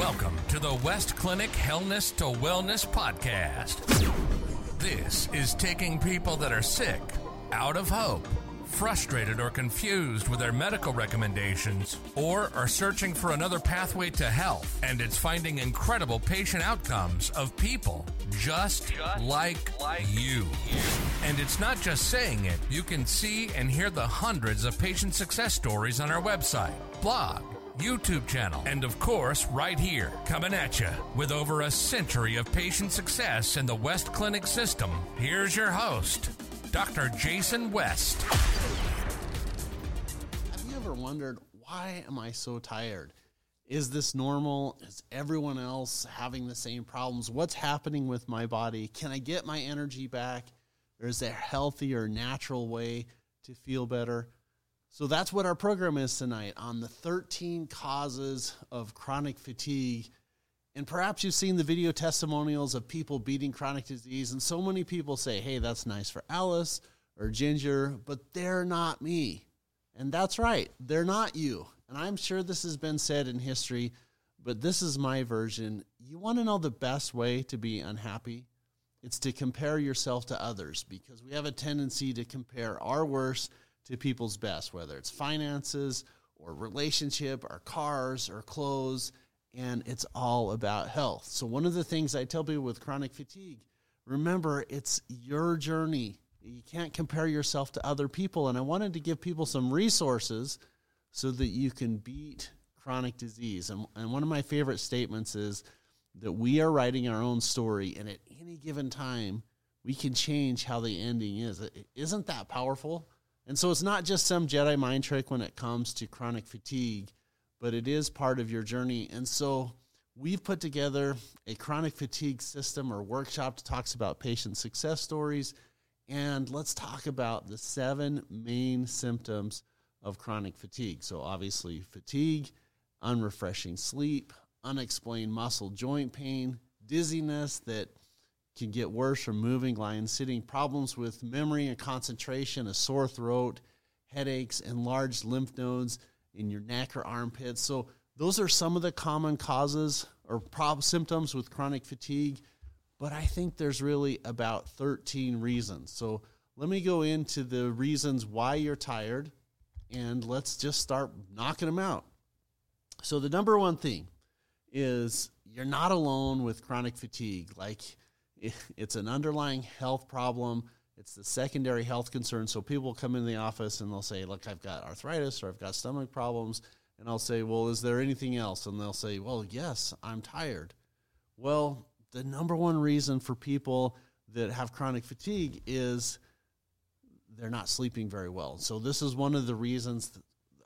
Welcome to the West Clinic Hellness to Wellness podcast. This is taking people that are sick, out of hope, frustrated or confused with their medical recommendations, or are searching for another pathway to health, and it's finding incredible patient outcomes of people just, Just like, like you. And it's not just saying it, you can see and hear the hundreds of patient success stories on our website, blog, YouTube channel, and of course, right here, coming at you with over a century of patient success in the West Clinic system. Here's your host, Dr. Jason West. Have you ever wondered why am I so tired? Is this normal? Is everyone else having the same problems? What's happening with my body? Can I get my energy back? Or is there a healthier, natural way to feel better? So that's what our program is tonight on the 13 causes of chronic fatigue. And perhaps you've seen the video testimonials of people beating chronic disease, and so many people say, hey, that's nice for Alice or Ginger, but they're not me. And that's right, they're not you. And I'm sure this has been said in history, but this is my version. You want to know the best way to be unhappy? It's to compare yourself to others because we have a tendency to compare our worst to people's best, whether it's finances or relationship or cars or clothes, and it's all about health. So, one of the things I tell people with chronic fatigue remember, it's your journey. You can't compare yourself to other people. And I wanted to give people some resources so that you can beat chronic disease. And, and one of my favorite statements is that we are writing our own story, and at any given time, we can change how the ending is. Isn't that powerful? And so it's not just some Jedi mind trick when it comes to chronic fatigue, but it is part of your journey. And so we've put together a chronic fatigue system or workshop that talks about patient success stories. And let's talk about the seven main symptoms of chronic fatigue. So, obviously, fatigue, unrefreshing sleep, unexplained muscle joint pain, dizziness that can get worse from moving, lying, sitting, problems with memory and concentration, a sore throat, headaches, enlarged lymph nodes in your neck or armpits. So, those are some of the common causes or prob- symptoms with chronic fatigue. But I think there's really about 13 reasons. So, let me go into the reasons why you're tired and let's just start knocking them out. So, the number one thing is you're not alone with chronic fatigue. Like, it's an underlying health problem. It's the secondary health concern. So people come in the office and they'll say, "Look, I've got arthritis or I've got stomach problems." And I'll say, "Well, is there anything else?" And they'll say, "Well, yes, I'm tired." Well, the number one reason for people that have chronic fatigue is they're not sleeping very well. So this is one of the reasons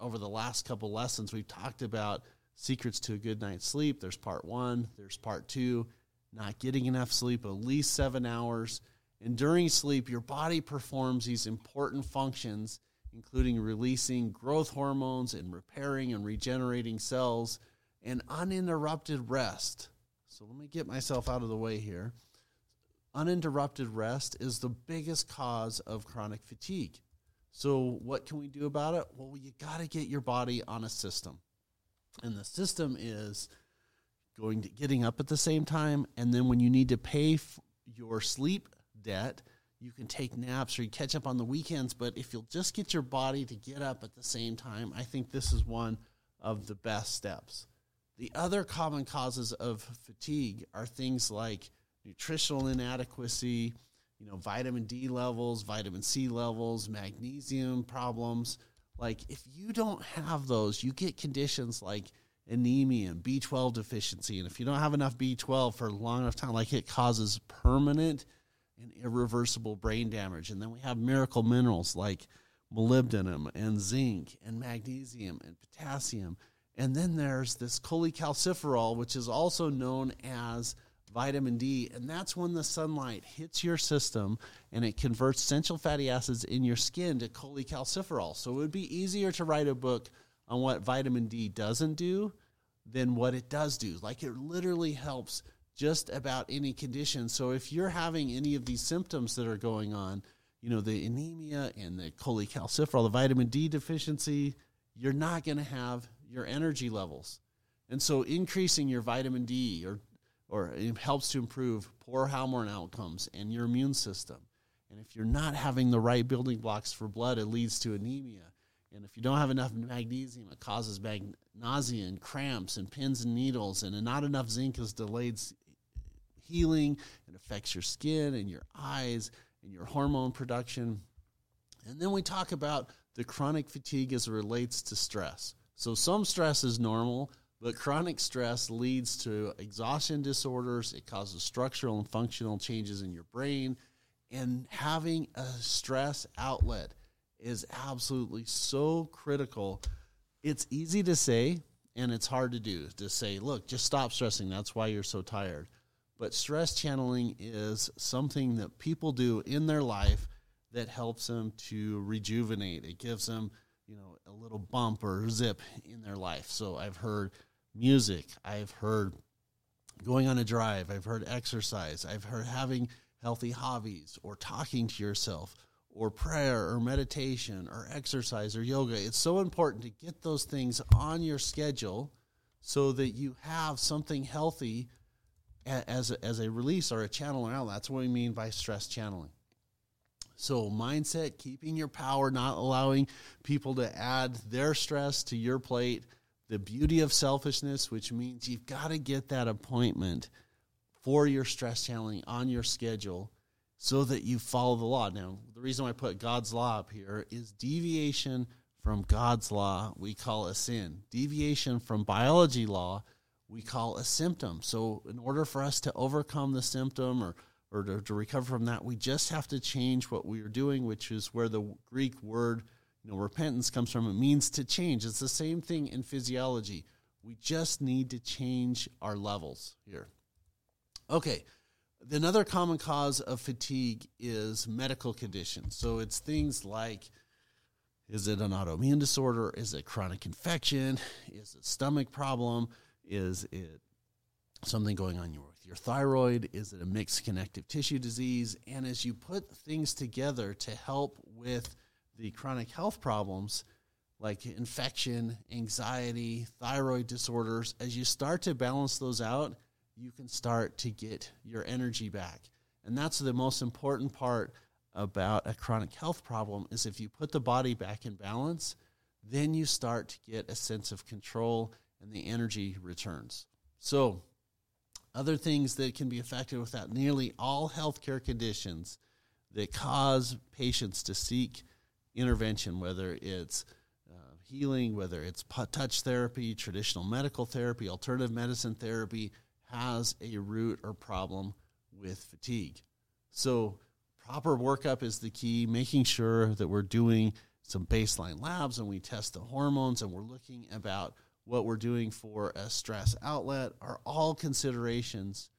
over the last couple lessons we've talked about secrets to a good night's sleep. There's part 1, there's part 2 not getting enough sleep, at least seven hours. And during sleep, your body performs these important functions, including releasing growth hormones and repairing and regenerating cells and uninterrupted rest. So let me get myself out of the way here. Uninterrupted rest is the biggest cause of chronic fatigue. So, what can we do about it? Well, you got to get your body on a system. And the system is going to getting up at the same time and then when you need to pay your sleep debt you can take naps or you catch up on the weekends but if you'll just get your body to get up at the same time i think this is one of the best steps. The other common causes of fatigue are things like nutritional inadequacy you know vitamin d levels vitamin c levels magnesium problems. Like if you don't have those you get conditions like anemia and B12 deficiency. And if you don't have enough B12 for a long enough time, like it causes permanent and irreversible brain damage. And then we have miracle minerals like molybdenum and zinc and magnesium and potassium. And then there's this cholecalciferol, which is also known as vitamin D. And that's when the sunlight hits your system and it converts essential fatty acids in your skin to cholecalciferol. So it would be easier to write a book on what vitamin D doesn't do than what it does do. Like it literally helps just about any condition. So if you're having any of these symptoms that are going on, you know, the anemia and the cholecalciferol, the vitamin D deficiency, you're not going to have your energy levels. And so increasing your vitamin D or or it helps to improve poor hormone outcomes and your immune system. And if you're not having the right building blocks for blood, it leads to anemia. And if you don't have enough magnesium, it causes mag- nausea and cramps and pins and needles. And not enough zinc is delayed healing. It affects your skin and your eyes and your hormone production. And then we talk about the chronic fatigue as it relates to stress. So some stress is normal, but chronic stress leads to exhaustion disorders. It causes structural and functional changes in your brain. And having a stress outlet is absolutely so critical. It's easy to say, and it's hard to do to say, look, just stop stressing. That's why you're so tired. But stress channeling is something that people do in their life that helps them to rejuvenate. It gives them, you know, a little bump or zip in their life. So I've heard music. I've heard going on a drive. I've heard exercise. I've heard having healthy hobbies or talking to yourself or prayer or meditation or exercise or yoga. It's so important to get those things on your schedule so that you have something healthy as a, as a release or a channel outlet. That's what we mean by stress channeling. So, mindset, keeping your power, not allowing people to add their stress to your plate the beauty of selfishness, which means you've got to get that appointment for your stress channeling on your schedule so that you follow the law. Now, the reason I put God's law up here is deviation from God's law, we call a sin. Deviation from biology law, we call a symptom. So, in order for us to overcome the symptom or or to, to recover from that, we just have to change what we are doing, which is where the Greek word you know, repentance comes from it means to change. It's the same thing in physiology. We just need to change our levels here. Okay. Another common cause of fatigue is medical conditions. So it's things like is it an autoimmune disorder? Is it chronic infection? Is it stomach problem? Is it something going on with your thyroid? Is it a mixed connective tissue disease? And as you put things together to help with the chronic health problems like infection, anxiety, thyroid disorders, as you start to balance those out, you can start to get your energy back. And that's the most important part about a chronic health problem is if you put the body back in balance, then you start to get a sense of control and the energy returns. So, other things that can be affected with that, nearly all healthcare conditions that cause patients to seek intervention, whether it's uh, healing, whether it's touch therapy, traditional medical therapy, alternative medicine therapy, has a root or problem with fatigue. So, proper workup is the key, making sure that we're doing some baseline labs and we test the hormones and we're looking about what we're doing for a stress outlet are all considerations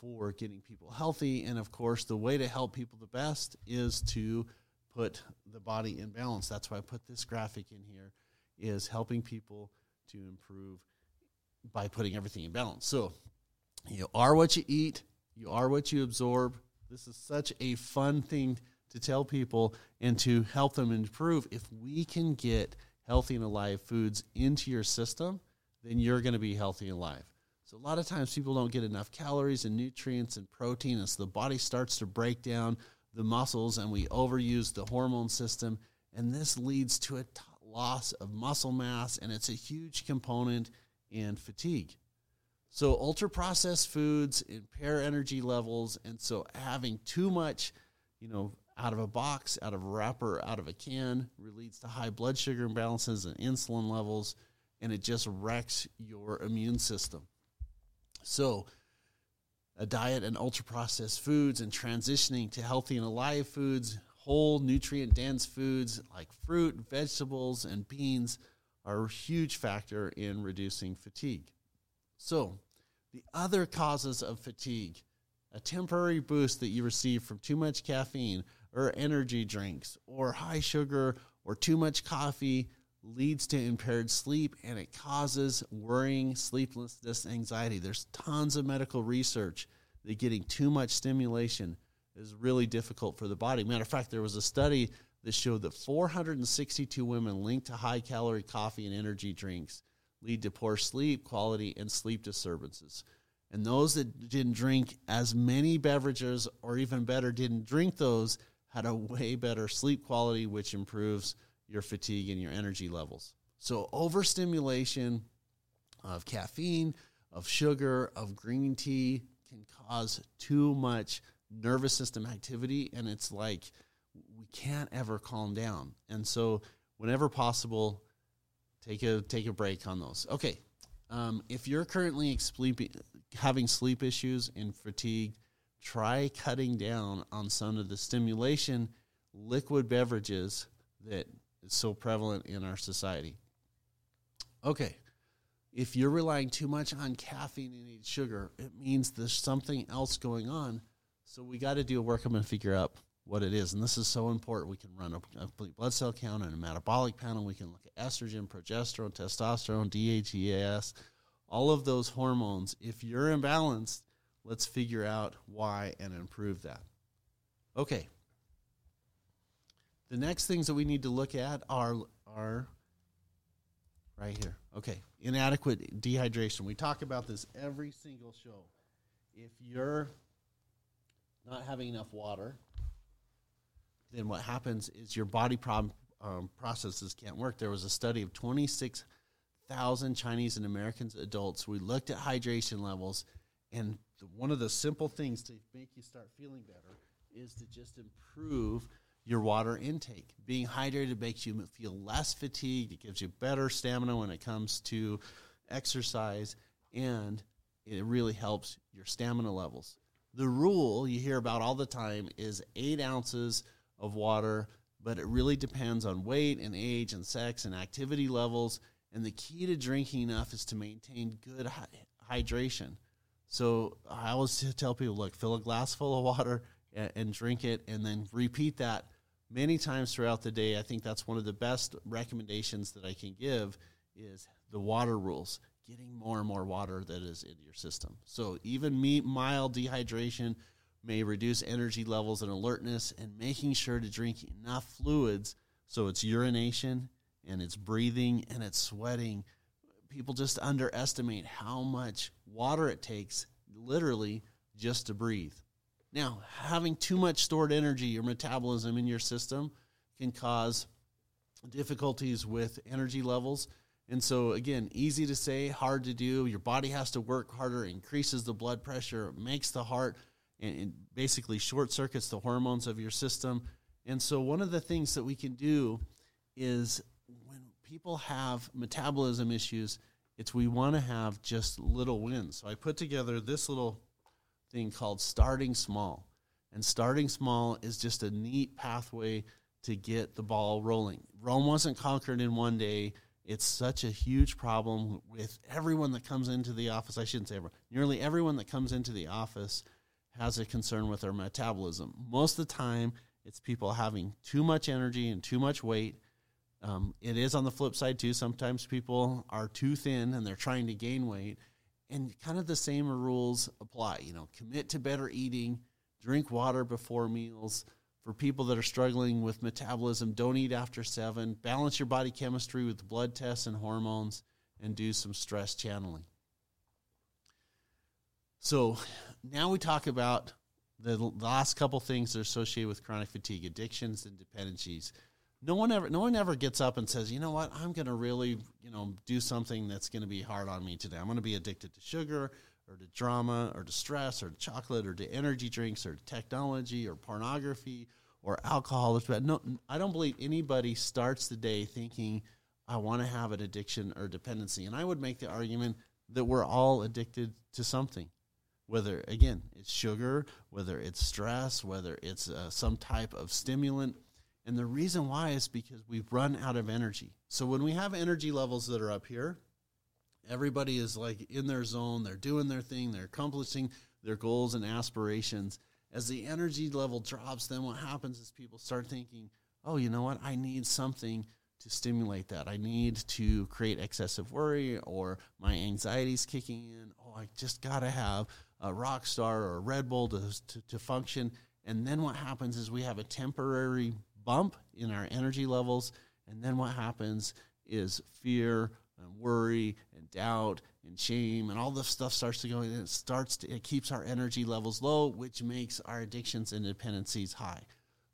for getting people healthy. And of course, the way to help people the best is to put the body in balance. That's why I put this graphic in here is helping people to improve by putting everything in balance. So, you are what you eat, you are what you absorb. This is such a fun thing to tell people and to help them improve. If we can get healthy and alive foods into your system, then you're going to be healthy and alive. So a lot of times people don't get enough calories and nutrients and protein, and so the body starts to break down the muscles and we overuse the hormone system. And this leads to a t- loss of muscle mass, and it's a huge component in fatigue. So, ultra processed foods impair energy levels. And so, having too much, you know, out of a box, out of a wrapper, out of a can leads to high blood sugar imbalances and insulin levels, and it just wrecks your immune system. So, a diet and ultra processed foods and transitioning to healthy and alive foods, whole nutrient dense foods like fruit, vegetables, and beans are a huge factor in reducing fatigue. So, the other causes of fatigue, a temporary boost that you receive from too much caffeine or energy drinks or high sugar or too much coffee leads to impaired sleep and it causes worrying, sleeplessness, anxiety. There's tons of medical research that getting too much stimulation is really difficult for the body. Matter of fact, there was a study that showed that 462 women linked to high calorie coffee and energy drinks lead to poor sleep quality and sleep disturbances. And those that didn't drink as many beverages, or even better, didn't drink those, had a way better sleep quality, which improves your fatigue and your energy levels. So, overstimulation of caffeine, of sugar, of green tea can cause too much nervous system activity, and it's like we can't ever calm down. And so, whenever possible, take a take a break on those. Okay, um, if you're currently sleeping, having sleep issues and fatigue, try cutting down on some of the stimulation liquid beverages that is so prevalent in our society. Okay, if you're relying too much on caffeine and sugar, it means there's something else going on. So we got to do a workup and figure out what it is. And this is so important. We can run a complete blood cell count and a metabolic panel. We can look at estrogen, progesterone, testosterone, DHEAS, all of those hormones. If you're imbalanced, let's figure out why and improve that. Okay. The next things that we need to look at are are right here. Okay. Inadequate dehydration. We talk about this every single show. If you're not having enough water, then what happens is your body problem, um, processes can't work. There was a study of 26,000 Chinese and Americans adults. We looked at hydration levels, and the, one of the simple things to make you start feeling better is to just improve your water intake. Being hydrated makes you feel less fatigued. It gives you better stamina when it comes to exercise, and it really helps your stamina levels. The rule you hear about all the time is eight ounces of water, but it really depends on weight and age and sex and activity levels. And the key to drinking enough is to maintain good hydration. So I always tell people, look, fill a glass full of water and, and drink it, and then repeat that many times throughout the day. I think that's one of the best recommendations that I can give is the water rules getting more and more water that is in your system. So even me, mild dehydration may reduce energy levels and alertness, and making sure to drink enough fluids so it's urination and it's breathing and it's sweating. People just underestimate how much water it takes, literally, just to breathe. Now, having too much stored energy or metabolism in your system can cause difficulties with energy levels and so, again, easy to say, hard to do. Your body has to work harder, increases the blood pressure, makes the heart, and, and basically short circuits the hormones of your system. And so, one of the things that we can do is when people have metabolism issues, it's we want to have just little wins. So, I put together this little thing called starting small. And starting small is just a neat pathway to get the ball rolling. Rome wasn't conquered in one day it's such a huge problem with everyone that comes into the office. I shouldn't say everyone. Nearly everyone that comes into the office has a concern with their metabolism. Most of the time, it's people having too much energy and too much weight. Um, it is on the flip side too. Sometimes people are too thin and they're trying to gain weight, and kind of the same rules apply. You know, commit to better eating, drink water before meals for people that are struggling with metabolism, don't eat after seven. Balance your body chemistry with blood tests and hormones, and do some stress channeling. So now we talk about the last couple things that are associated with chronic fatigue, addictions and dependencies. No one ever, no one ever gets up and says, "You know what? I'm going to really, you know, do something that's going to be hard on me today. I'm going to be addicted to sugar or to drama or to stress or to chocolate or to energy drinks or to technology or pornography or alcohol. No, I don't believe anybody starts the day thinking, I want to have an addiction or dependency. And I would make the argument that we're all addicted to something. Whether, again, it's sugar, whether it's stress, whether it's uh, some type of stimulant. And the reason why is because we've run out of energy. So when we have energy levels that are up here, Everybody is like in their zone. They're doing their thing. They're accomplishing their goals and aspirations. As the energy level drops, then what happens is people start thinking, oh, you know what? I need something to stimulate that. I need to create excessive worry or my anxiety's kicking in. Oh, I just got to have a rock star or a Red Bull to, to, to function. And then what happens is we have a temporary bump in our energy levels. And then what happens is fear, and worry and doubt and shame and all this stuff starts to go and it starts to it keeps our energy levels low which makes our addictions and dependencies high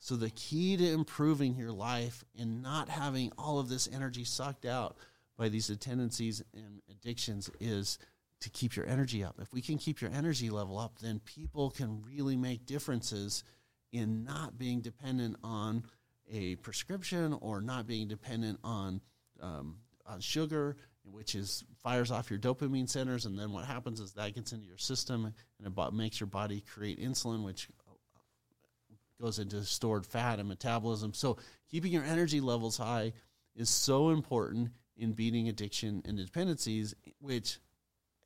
so the key to improving your life and not having all of this energy sucked out by these tendencies and addictions is to keep your energy up. If we can keep your energy level up then people can really make differences in not being dependent on a prescription or not being dependent on um, on sugar which is fires off your dopamine centers, and then what happens is that gets into your system and it makes your body create insulin, which goes into stored fat and metabolism. So keeping your energy levels high is so important in beating addiction and dependencies, which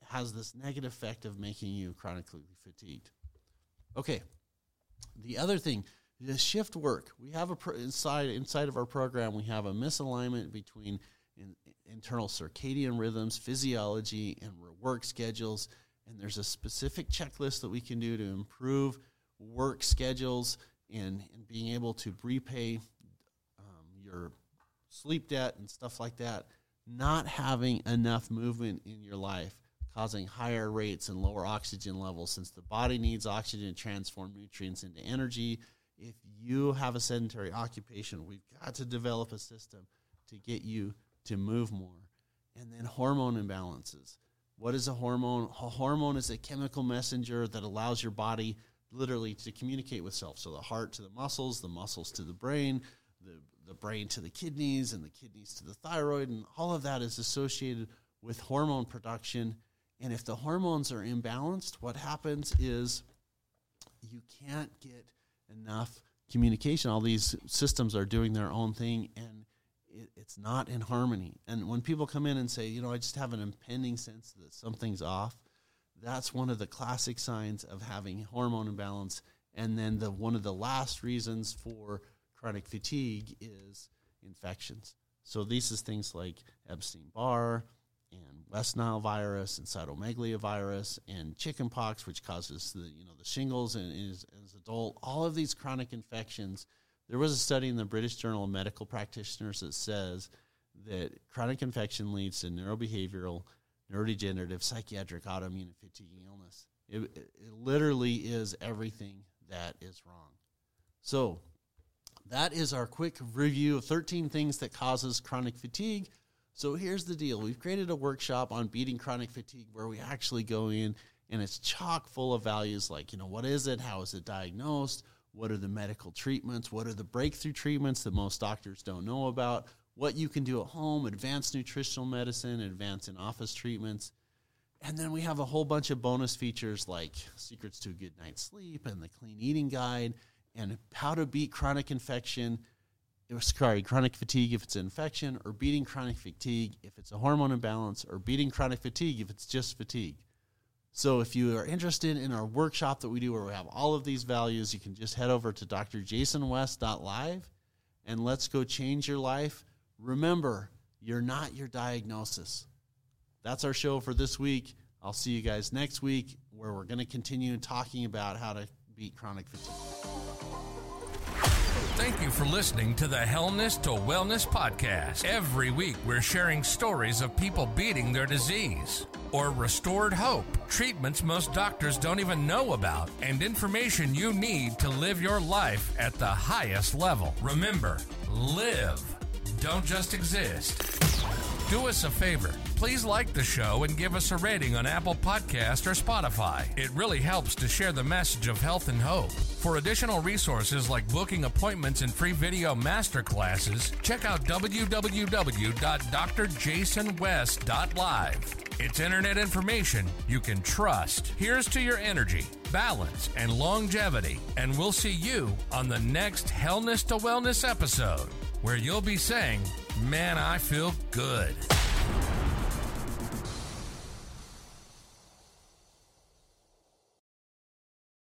has this negative effect of making you chronically fatigued. Okay, the other thing the shift work. We have a pro- inside inside of our program. We have a misalignment between in, internal circadian rhythms, physiology, and work schedules. And there's a specific checklist that we can do to improve work schedules and, and being able to repay um, your sleep debt and stuff like that. Not having enough movement in your life causing higher rates and lower oxygen levels since the body needs oxygen to transform nutrients into energy. If you have a sedentary occupation, we've got to develop a system to get you to move more. And then hormone imbalances. What is a hormone? A hormone is a chemical messenger that allows your body literally to communicate with self. So the heart to the muscles, the muscles to the brain, the, the brain to the kidneys, and the kidneys to the thyroid. And all of that is associated with hormone production. And if the hormones are imbalanced, what happens is you can't get enough communication. All these systems are doing their own thing, and it, it's not in harmony. And when people come in and say, you know, I just have an impending sense that something's off, that's one of the classic signs of having hormone imbalance. And then the one of the last reasons for chronic fatigue is infections. So these is things like Epstein Barr and West Nile virus and cytomegalovirus virus and chickenpox, which causes the you know the shingles and is as adult. All of these chronic infections there was a study in the British Journal of Medical Practitioners that says that chronic infection leads to neurobehavioral, neurodegenerative, psychiatric, autoimmune, and fatiguing illness. It, it, it literally is everything that is wrong. So, that is our quick review of 13 things that causes chronic fatigue. So here's the deal. We've created a workshop on beating chronic fatigue where we actually go in and it's chock full of values like, you know, what is it? How is it diagnosed? What are the medical treatments? What are the breakthrough treatments that most doctors don't know about? What you can do at home, advanced nutritional medicine, advanced in office treatments. And then we have a whole bunch of bonus features like secrets to a good night's sleep and the clean eating guide and how to beat chronic infection, uh, sorry, chronic fatigue if it's an infection, or beating chronic fatigue if it's a hormone imbalance, or beating chronic fatigue if it's just fatigue. So if you are interested in our workshop that we do where we have all of these values, you can just head over to drjasonwest.live and let's go change your life. Remember, you're not your diagnosis. That's our show for this week. I'll see you guys next week where we're going to continue talking about how to beat chronic fatigue. Thank you for listening to the Hellness to Wellness podcast. Every week, we're sharing stories of people beating their disease or restored hope, treatments most doctors don't even know about, and information you need to live your life at the highest level. Remember, live, don't just exist. Do us a favor. Please like the show and give us a rating on Apple Podcast or Spotify. It really helps to share the message of health and hope. For additional resources like booking appointments and free video masterclasses, check out www.drjasonwest.live. It's internet information you can trust. Here's to your energy, balance, and longevity. And we'll see you on the next Hellness to Wellness episode, where you'll be saying, Man, I feel good.